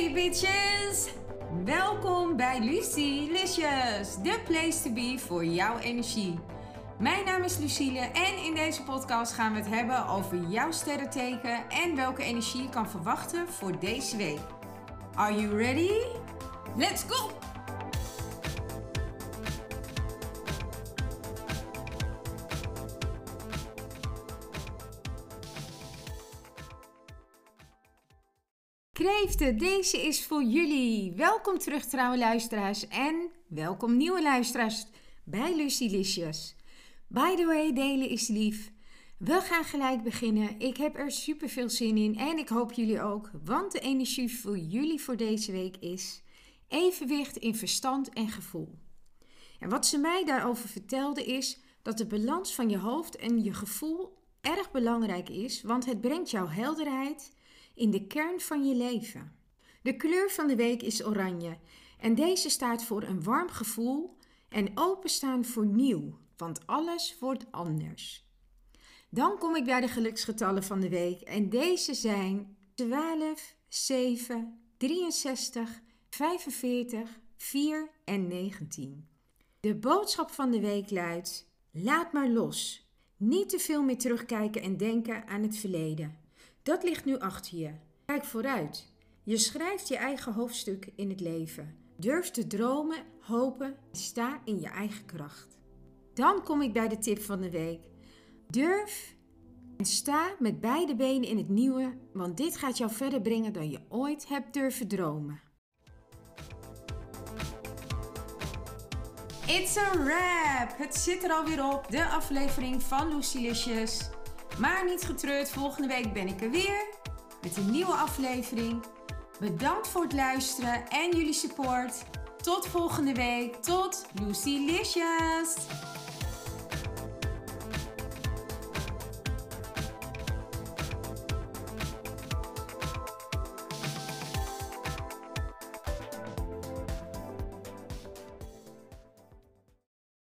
Hey bitches! Welkom bij Lucy Licious, de place to be voor jouw energie. Mijn naam is Lucille en in deze podcast gaan we het hebben over jouw sterrenteken en welke energie je kan verwachten voor deze week. Are you ready? Let's go! Kreeften, deze is voor jullie. Welkom terug trouwe luisteraars en welkom nieuwe luisteraars bij Lucilicious. By the way, delen is lief. We gaan gelijk beginnen. Ik heb er super veel zin in en ik hoop jullie ook, want de energie voor jullie voor deze week is evenwicht in verstand en gevoel. En wat ze mij daarover vertelde is dat de balans van je hoofd en je gevoel erg belangrijk is, want het brengt jouw helderheid in de kern van je leven. De kleur van de week is oranje en deze staat voor een warm gevoel en openstaan voor nieuw, want alles wordt anders. Dan kom ik bij de geluksgetallen van de week en deze zijn 12, 7, 63, 45, 4 en 19. De boodschap van de week luidt: laat maar los. Niet te veel meer terugkijken en denken aan het verleden. Dat ligt nu achter je. Kijk vooruit. Je schrijft je eigen hoofdstuk in het leven. Durf te dromen, hopen, sta in je eigen kracht. Dan kom ik bij de tip van de week. Durf en sta met beide benen in het nieuwe, want dit gaat jou verder brengen dan je ooit hebt durven dromen. It's a wrap! Het zit er alweer op, de aflevering van Lucilicious. Maar niet getreurd, volgende week ben ik er weer met een nieuwe aflevering. Bedankt voor het luisteren en jullie support. Tot volgende week. Tot Lucilicious!